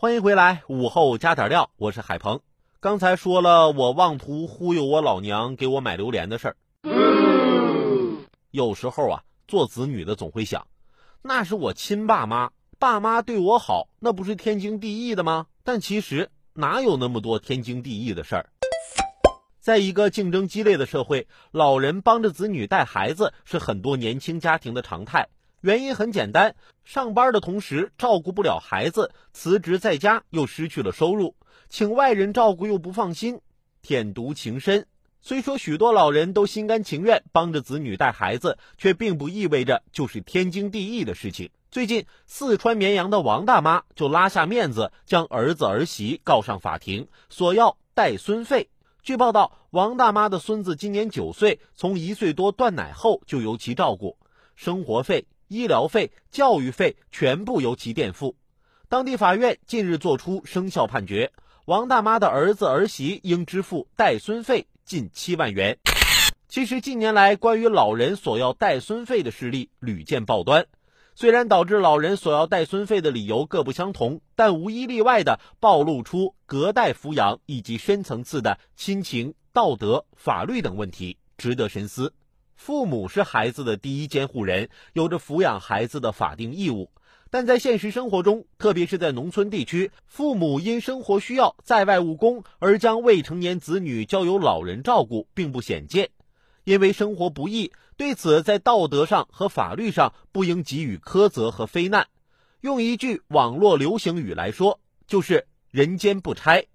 欢迎回来，午后加点料，我是海鹏。刚才说了我妄图忽悠我老娘给我买榴莲的事儿。有时候啊，做子女的总会想，那是我亲爸妈，爸妈对我好，那不是天经地义的吗？但其实哪有那么多天经地义的事儿？在一个竞争激烈的社会，老人帮着子女带孩子是很多年轻家庭的常态。原因很简单，上班的同时照顾不了孩子，辞职在家又失去了收入，请外人照顾又不放心，舔犊情深。虽说许多老人都心甘情愿帮着子女带孩子，却并不意味着就是天经地义的事情。最近，四川绵阳的王大妈就拉下面子，将儿子儿媳告上法庭，索要带孙费。据报道，王大妈的孙子今年九岁，从一岁多断奶后就由其照顾，生活费。医疗费、教育费全部由其垫付。当地法院近日作出生效判决，王大妈的儿子儿媳应支付带孙费近七万元。其实近年来，关于老人索要带孙费的事例屡见报端。虽然导致老人索要带孙费的理由各不相同，但无一例外的暴露出隔代抚养以及深层次的亲情、道德、法律等问题，值得深思。父母是孩子的第一监护人，有着抚养孩子的法定义务。但在现实生活中，特别是在农村地区，父母因生活需要在外务工而将未成年子女交由老人照顾，并不鲜见。因为生活不易，对此在道德上和法律上不应给予苛责和非难。用一句网络流行语来说，就是“人间不拆”。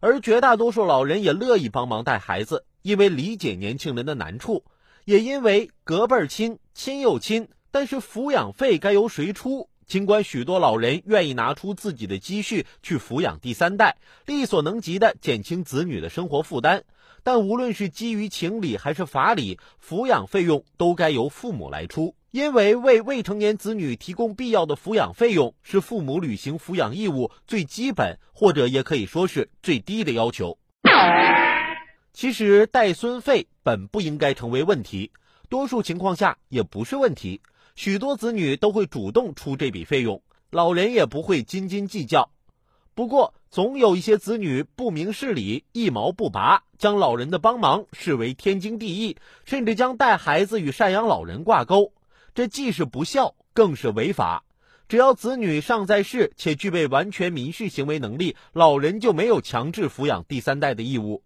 而绝大多数老人也乐意帮忙带孩子，因为理解年轻人的难处。也因为隔辈儿亲，亲又亲，但是抚养费该由谁出？尽管许多老人愿意拿出自己的积蓄去抚养第三代，力所能及的减轻子女的生活负担，但无论是基于情理还是法理，抚养费用都该由父母来出。因为为未成年子女提供必要的抚养费用，是父母履行抚养义务最基本，或者也可以说是最低的要求。其实带孙费本不应该成为问题，多数情况下也不是问题。许多子女都会主动出这笔费用，老人也不会斤斤计较。不过，总有一些子女不明事理，一毛不拔，将老人的帮忙视为天经地义，甚至将带孩子与赡养老人挂钩。这既是不孝，更是违法。只要子女尚在世且具备完全民事行为能力，老人就没有强制抚养第三代的义务。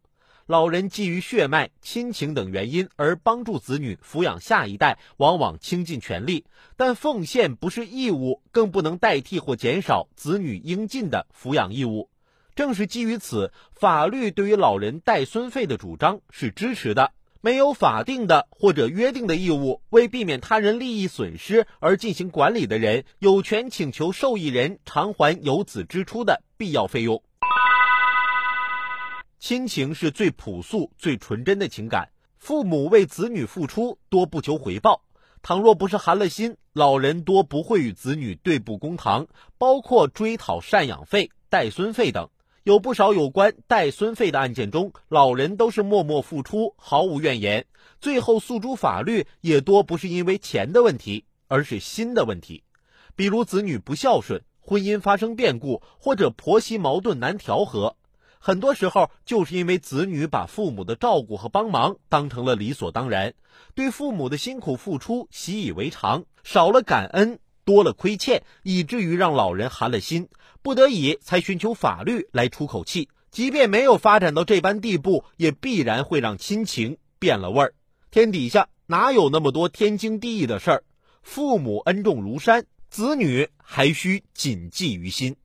老人基于血脉、亲情等原因而帮助子女抚养下一代，往往倾尽全力，但奉献不是义务，更不能代替或减少子女应尽的抚养义务。正是基于此，法律对于老人带孙费的主张是支持的。没有法定的或者约定的义务，为避免他人利益损失而进行管理的人，有权请求受益人偿还由此支出的必要费用。亲情是最朴素、最纯真的情感，父母为子女付出多不求回报。倘若不是寒了心，老人多不会与子女对簿公堂，包括追讨赡养费、带孙费等。有不少有关带孙费的案件中，老人都是默默付出，毫无怨言，最后诉诸法律也多不是因为钱的问题，而是心的问题。比如子女不孝顺，婚姻发生变故，或者婆媳矛盾难调和。很多时候，就是因为子女把父母的照顾和帮忙当成了理所当然，对父母的辛苦付出习以为常，少了感恩，多了亏欠，以至于让老人寒了心，不得已才寻求法律来出口气。即便没有发展到这般地步，也必然会让亲情变了味儿。天底下哪有那么多天经地义的事儿？父母恩重如山，子女还需谨记于心。